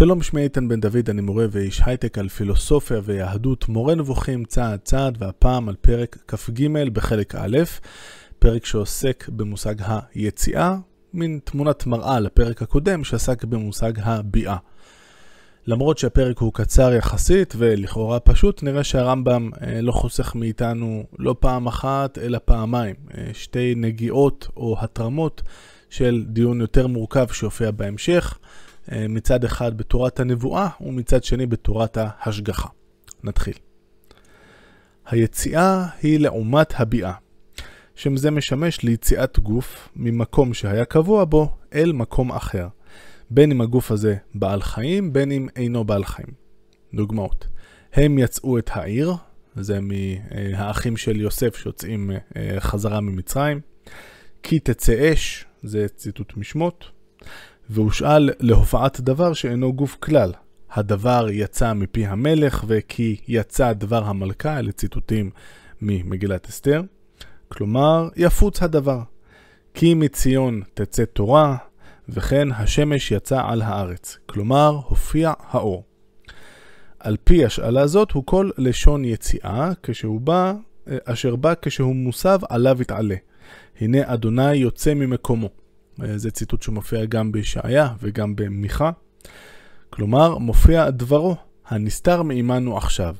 שלום, שמי איתן בן דוד, אני מורה ואיש הייטק על פילוסופיה ויהדות, מורה נבוכים צעד צעד, והפעם על פרק כ"ג בחלק א', פרק שעוסק במושג היציאה, מין תמונת מראה לפרק הקודם שעסק במושג הביאה. למרות שהפרק הוא קצר יחסית ולכאורה פשוט, נראה שהרמב"ם אה, לא חוסך מאיתנו לא פעם אחת, אלא פעמיים. אה, שתי נגיעות או התרמות של דיון יותר מורכב שיופיע בהמשך. אה, מצד אחד בתורת הנבואה ומצד שני בתורת ההשגחה. נתחיל. היציאה היא לעומת הביאה. שם זה משמש ליציאת גוף ממקום שהיה קבוע בו אל מקום אחר, בין אם הגוף הזה בעל חיים, בין אם אינו בעל חיים. דוגמאות, הם יצאו את העיר, זה מהאחים של יוסף שיוצאים אה, חזרה ממצרים, כי תצא אש, זה ציטוט משמות, והושאל להופעת דבר שאינו גוף כלל. הדבר יצא מפי המלך, וכי יצא דבר המלכה, אלה ציטוטים ממגילת אסתר. כלומר, יפוץ הדבר. כי מציון תצא תורה, וכן השמש יצא על הארץ. כלומר, הופיע האור. על פי השאלה זאת הוא כל לשון יציאה, כשהוא בא, אשר בא כשהוא מוסב עליו יתעלה. הנה אדוני יוצא ממקומו. זה ציטוט שמופיע גם בישעיה וגם במיכה. כלומר, מופיע דברו, הנסתר מעמנו עכשיו.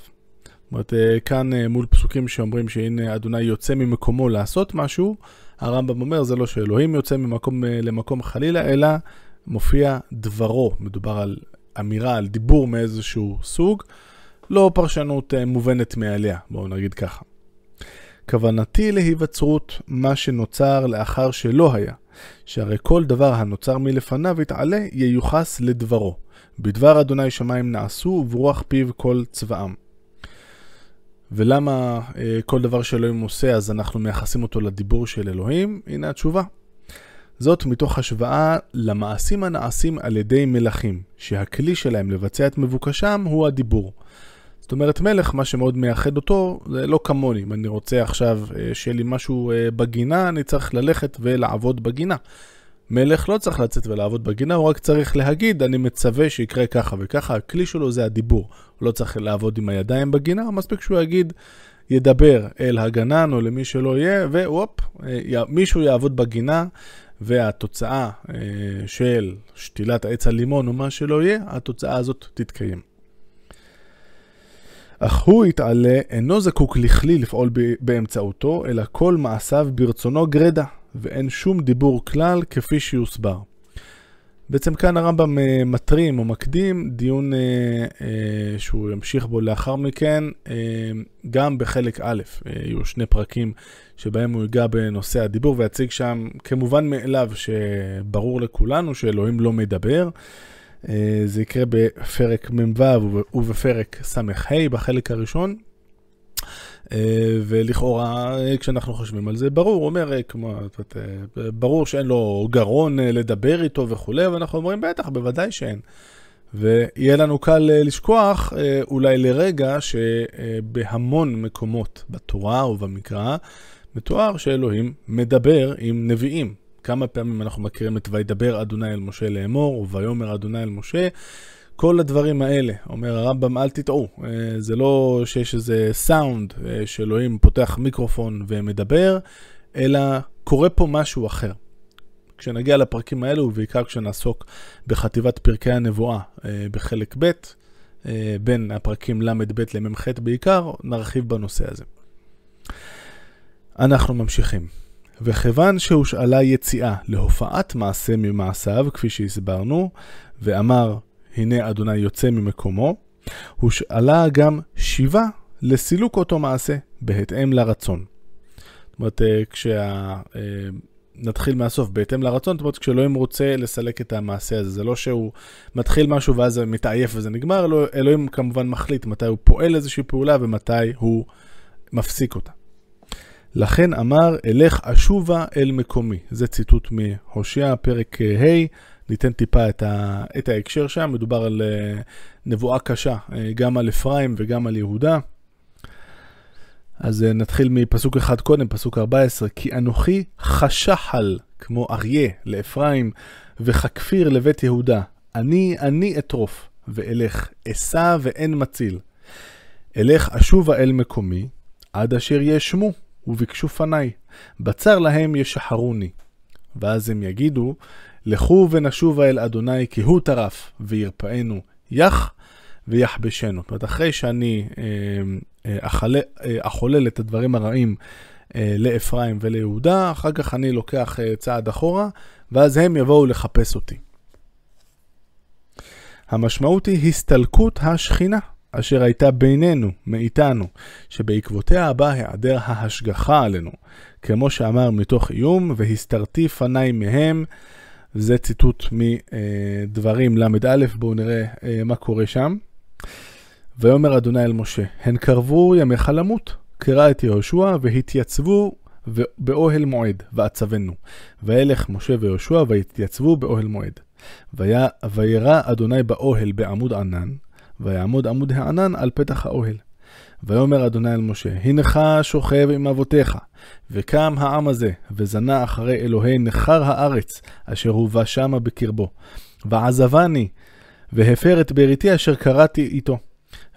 זאת אומרת, אה, כאן אה, מול פסוקים שאומרים שהנה אדוני יוצא ממקומו לעשות משהו, הרמב"ם אומר זה לא שאלוהים יוצא ממקום אה, למקום חלילה, אלא מופיע דברו. מדובר על אמירה, על דיבור מאיזשהו סוג, לא פרשנות מובנת מאליה, בואו נגיד ככה. כוונתי להיווצרות מה שנוצר לאחר שלא היה, שהרי כל דבר הנוצר מלפניו יתעלה ייוחס לדברו. בדבר אדוני שמיים נעשו וברוח פיו כל צבאם. ולמה אה, כל דבר שאלוהים עושה אז אנחנו מייחסים אותו לדיבור של אלוהים? הנה התשובה. זאת מתוך השוואה למעשים הנעשים על ידי מלכים, שהכלי שלהם לבצע את מבוקשם הוא הדיבור. זאת אומרת, מלך, מה שמאוד מייחד אותו, זה לא כמוני. אם אני רוצה עכשיו אה, שיהיה לי משהו אה, בגינה, אני צריך ללכת ולעבוד בגינה. מלך לא צריך לצאת ולעבוד בגינה, הוא רק צריך להגיד, אני מצווה שיקרה ככה וככה, הכלי שלו זה הדיבור. הוא לא צריך לעבוד עם הידיים בגינה, מספיק שהוא יגיד, ידבר אל הגנן או למי שלא יהיה, והופ, אה, מישהו יעבוד בגינה, והתוצאה של שתילת עץ הלימון או מה שלא יהיה, התוצאה הזאת תתקיים. אך הוא יתעלה אינו זקוק לכלי לפעול באמצעותו, אלא כל מעשיו ברצונו גרדה, ואין שום דיבור כלל כפי שיוסבר. בעצם כאן הרמב"ם אה, מטרים או מקדים דיון אה, אה, שהוא ימשיך בו לאחר מכן, אה, גם בחלק א', אה, יהיו שני פרקים שבהם הוא ייגע בנושא הדיבור ויציג שם כמובן מאליו שברור לכולנו שאלוהים לא מדבר. אה, זה יקרה בפרק מ"ו ובפרק ס"ה בחלק הראשון. אה, ולכאורה, כשאנחנו חושבים על זה, ברור, הוא אומר, אה, כמו, ברור שאין לו גרון לדבר איתו וכולי, ואנחנו אומרים, בטח, בוודאי שאין. ויהיה לנו קל לשכוח אולי לרגע שבהמון מקומות בתורה ובמקרא מתואר שאלוהים מדבר עם נביאים. כמה פעמים אנחנו מכירים את וידבר אדוני אל משה לאמור, ויאמר אדוני אל משה. כל הדברים האלה, אומר הרמב"ם, אל תטעו, אה, זה לא שיש איזה סאונד אה, שאלוהים פותח מיקרופון ומדבר, אלא קורה פה משהו אחר. כשנגיע לפרקים האלו, ובעיקר כשנעסוק בחטיבת פרקי הנבואה אה, בחלק ב', בין הפרקים ל"ב למ"ח בעיקר, נרחיב בנושא הזה. אנחנו ממשיכים. וכיוון שהושאלה יציאה להופעת מעשה ממעשיו, כפי שהסברנו, ואמר, הנה אדוני יוצא ממקומו, הושאלה גם שיבה לסילוק אותו מעשה, בהתאם לרצון. זאת אומרת, אה, כשה... אה, נתחיל מהסוף, בהתאם לרצון, זאת אומרת, כשאלוהים רוצה לסלק את המעשה הזה, זה לא שהוא מתחיל משהו ואז מתעייף וזה נגמר, אלוהים כמובן מחליט מתי הוא פועל איזושהי פעולה ומתי הוא מפסיק אותה. לכן אמר, אלך אשובה אל מקומי. זה ציטוט מהושע, פרק ה', ניתן טיפה את, ה, את ההקשר שם, מדובר על uh, נבואה קשה, uh, גם על אפרים וגם על יהודה. אז נתחיל מפסוק אחד קודם, פסוק 14, כי אנוכי חשחל כמו אריה לאפרים, וככפיר לבית יהודה. אני, אני אטרוף, ואלך אשא ואין מציל. אלך אשובה אל מקומי, עד אשר ישמו, וביקשו פניי. בצר להם ישחרוני. ואז הם יגידו, לכו ונשובה אל אדוני, כי הוא טרף, וירפאנו יח ויחבשנו. זאת אומרת, אחרי שאני אה, אה, אחולל את הדברים הרעים לאפרים וליהודה, אחר כך אני לוקח צעד אחורה, ואז הם יבואו לחפש אותי. המשמעות היא הסתלקות השכינה, אשר הייתה בינינו, מאיתנו, שבעקבותיה בא היעדר ההשגחה עלינו, כמו שאמר מתוך איום, והסתרתי פניי מהם, זה ציטוט מדברים ל"א, בואו נראה מה קורה שם. ויאמר אדוני אל משה, הן קרבו ימיך למות, קרא את יהושע והתייצבו באוהל מועד, ועצבנו. וילך משה ויהושע והתייצבו באוהל מועד. וירא אדוני באוהל בעמוד ענן, ויעמוד עמוד הענן על פתח האוהל. ויאמר אדוני אל משה, הנך שוכב עם אבותיך, וקם העם הזה, וזנה אחרי אלוהי נכר הארץ, אשר הובא שמה בקרבו. ועזבני, והפר את בריתי אשר קראתי איתו.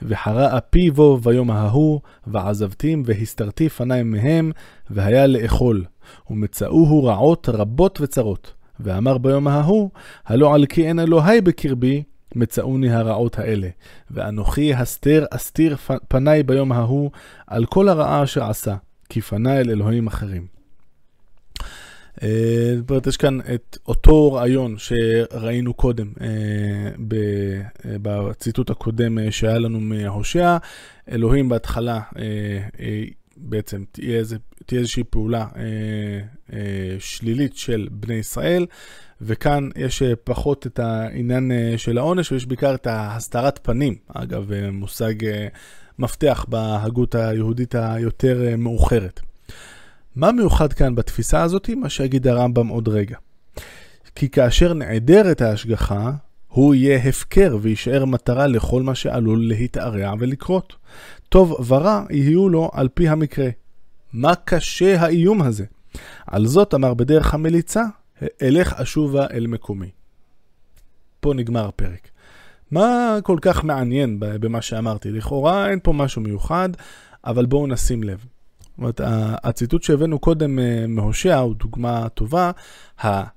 וחרה אפי בו ביום ההוא, ועזבתים והסתרתי פניי מהם, והיה לאכול. ומצאוהו רעות רבות וצרות. ואמר ביום ההוא, הלא על כי אין אלוהי בקרבי, מצאוני הרעות האלה. ואנוכי הסתר אסתיר פניי ביום ההוא על כל הרעה אשר עשה, כי פניי אל אלוהים אחרים. אה, זאת אומרת, יש כאן את אותו רעיון שראינו קודם אה, אה, בציטוט הקודם שהיה לנו מהושע. אלוהים בהתחלה בעצם תהיה, איזה, תהיה איזושהי פעולה שלילית של בני ישראל, וכאן יש פחות את העניין של העונש, ויש בעיקר את הסתרת פנים, אגב, מושג מפתח בהגות היהודית היותר מאוחרת. מה מיוחד כאן בתפיסה הזאת? מה שיגיד הרמב"ם עוד רגע. כי כאשר נעדרת ההשגחה, הוא יהיה הפקר ויישאר מטרה לכל מה שעלול להתערע ולקרות. טוב ורע יהיו לו על פי המקרה. מה קשה האיום הזה? על זאת אמר בדרך המליצה, אלך אשובה אל מקומי. פה נגמר הפרק. מה כל כך מעניין במה שאמרתי? לכאורה אין פה משהו מיוחד, אבל בואו נשים לב. זאת אומרת, הציטוט שהבאנו קודם אה, מהושע הוא דוגמה טובה.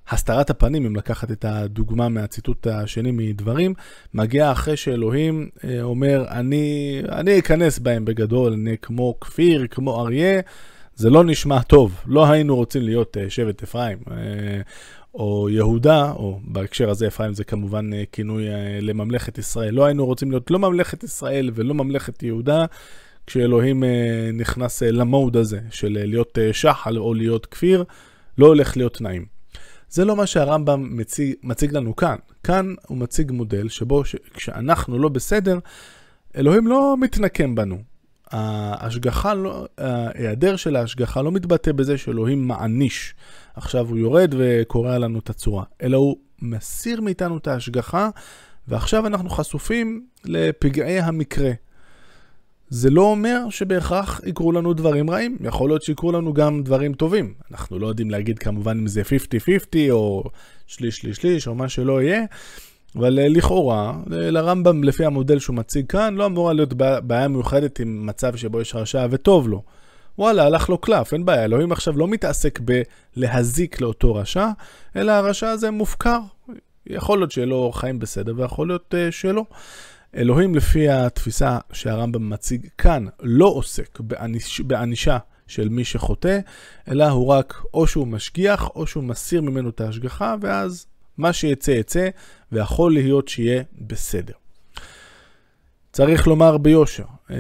הסתרת הפנים, אם לקחת את הדוגמה מהציטוט השני מדברים, מגיע אחרי שאלוהים אה, אומר, אני, אני אכנס בהם בגדול, אני כמו כפיר, כמו אריה. זה לא נשמע טוב, לא היינו רוצים להיות אה, שבט אפרים. או יהודה, או בהקשר הזה אפרים זה כמובן כינוי לממלכת ישראל, לא היינו רוצים להיות לא ממלכת ישראל ולא ממלכת יהודה, כשאלוהים אה, נכנס אה, למוד הזה של אה, להיות שחל או להיות כפיר, לא הולך להיות נעים. זה לא מה שהרמב"ם מציג, מציג לנו כאן. כאן הוא מציג מודל שבו ש, כשאנחנו לא בסדר, אלוהים לא מתנקם בנו. ההשגחה, לא, ההיעדר של ההשגחה לא מתבטא בזה שאלוהים מעניש. עכשיו הוא יורד וקורע לנו את הצורה, אלא הוא מסיר מאיתנו את ההשגחה, ועכשיו אנחנו חשופים לפגעי המקרה. זה לא אומר שבהכרח יקרו לנו דברים רעים, יכול להיות שיקרו לנו גם דברים טובים. אנחנו לא יודעים להגיד כמובן אם זה 50-50 או שליש שליש שליש או מה שלא יהיה, אבל אה, לכאורה, אה, לרמב"ם לפי המודל שהוא מציג כאן, לא אמורה להיות בעיה מיוחדת עם מצב שבו יש הרשעה וטוב לו. וואלה, הלך לו קלף, אין בעיה, אלוהים עכשיו לא מתעסק בלהזיק לאותו רשע, אלא הרשע הזה מופקר. יכול להיות לו חיים בסדר ויכול להיות uh, שלא. אלוהים לפי התפיסה שהרמב"ם מציג כאן לא עוסק בעניש, בענישה של מי שחוטא, אלא הוא רק או שהוא משגיח או שהוא מסיר ממנו את ההשגחה, ואז מה שיצא יצא, ויכול להיות שיהיה בסדר. צריך לומר ביושר, אה,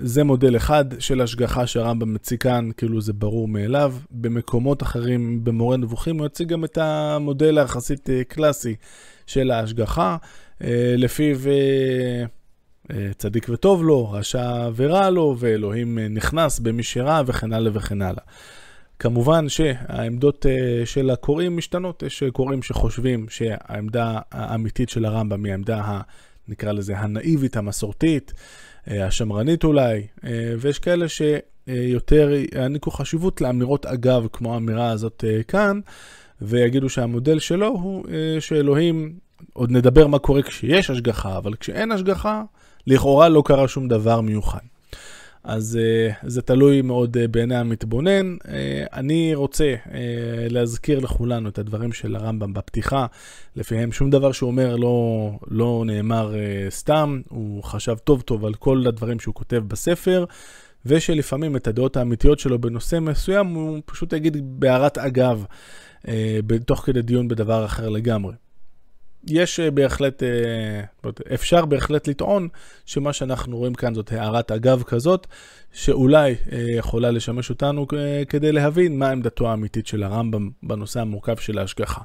זה מודל אחד של השגחה שהרמב"ם מציג כאן, כאילו זה ברור מאליו. במקומות אחרים, במורה נבוכים, הוא יציג גם את המודל היחסית אה, קלאסי של ההשגחה. אה, לפיו אה, אה, צדיק וטוב לו, רשע ורע לו, ואלוהים נכנס במי שרע וכן הלאה וכן הלאה. כמובן שהעמדות של הקוראים משתנות, יש קוראים שחושבים שהעמדה האמיתית של הרמב"ם היא העמדה, נקרא לזה, הנאיבית, המסורתית, השמרנית אולי, ויש כאלה שיותר יעניקו חשיבות לאמירות אגב, כמו האמירה הזאת כאן, ויגידו שהמודל שלו הוא שאלוהים עוד נדבר מה קורה כשיש השגחה, אבל כשאין השגחה, לכאורה לא קרה שום דבר מיוחד. אז uh, זה תלוי מאוד uh, בעיני המתבונן. Uh, אני רוצה להזכיר לכולנו את הדברים של הרמב"ם בפתיחה, לפיהם שום דבר שהוא אומר לא, לא נאמר סתם, הוא חשב טוב טוב על כל הדברים שהוא כותב בספר, ושלפעמים את הדעות האמיתיות שלו בנושא מסוים הוא פשוט יגיד בהערת אגב, תוך כדי דיון בדבר אחר לגמרי. יש אה, בהחלט, אה, אפשר בהחלט לטעון שמה שאנחנו רואים כאן זאת הערת אגב כזאת, שאולי אה, יכולה לשמש אותנו כדי להבין מה עמדתו האמיתית של הרמב"ם בנושא המורכב של ההשגחה.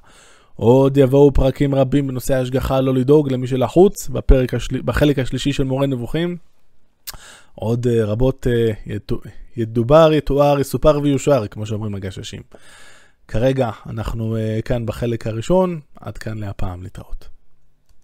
עוד יבואו פרקים רבים בנושא ההשגחה לא לדאוג למי שלחוץ, בפרק השל... בחלק השלישי של מורה נבוכים. עוד רבות ידובר, יתואר, יסופר ויושר, כמו שאומרים הגששים. כרגע אנחנו כאן בחלק הראשון, עד כאן להפעם להתראות.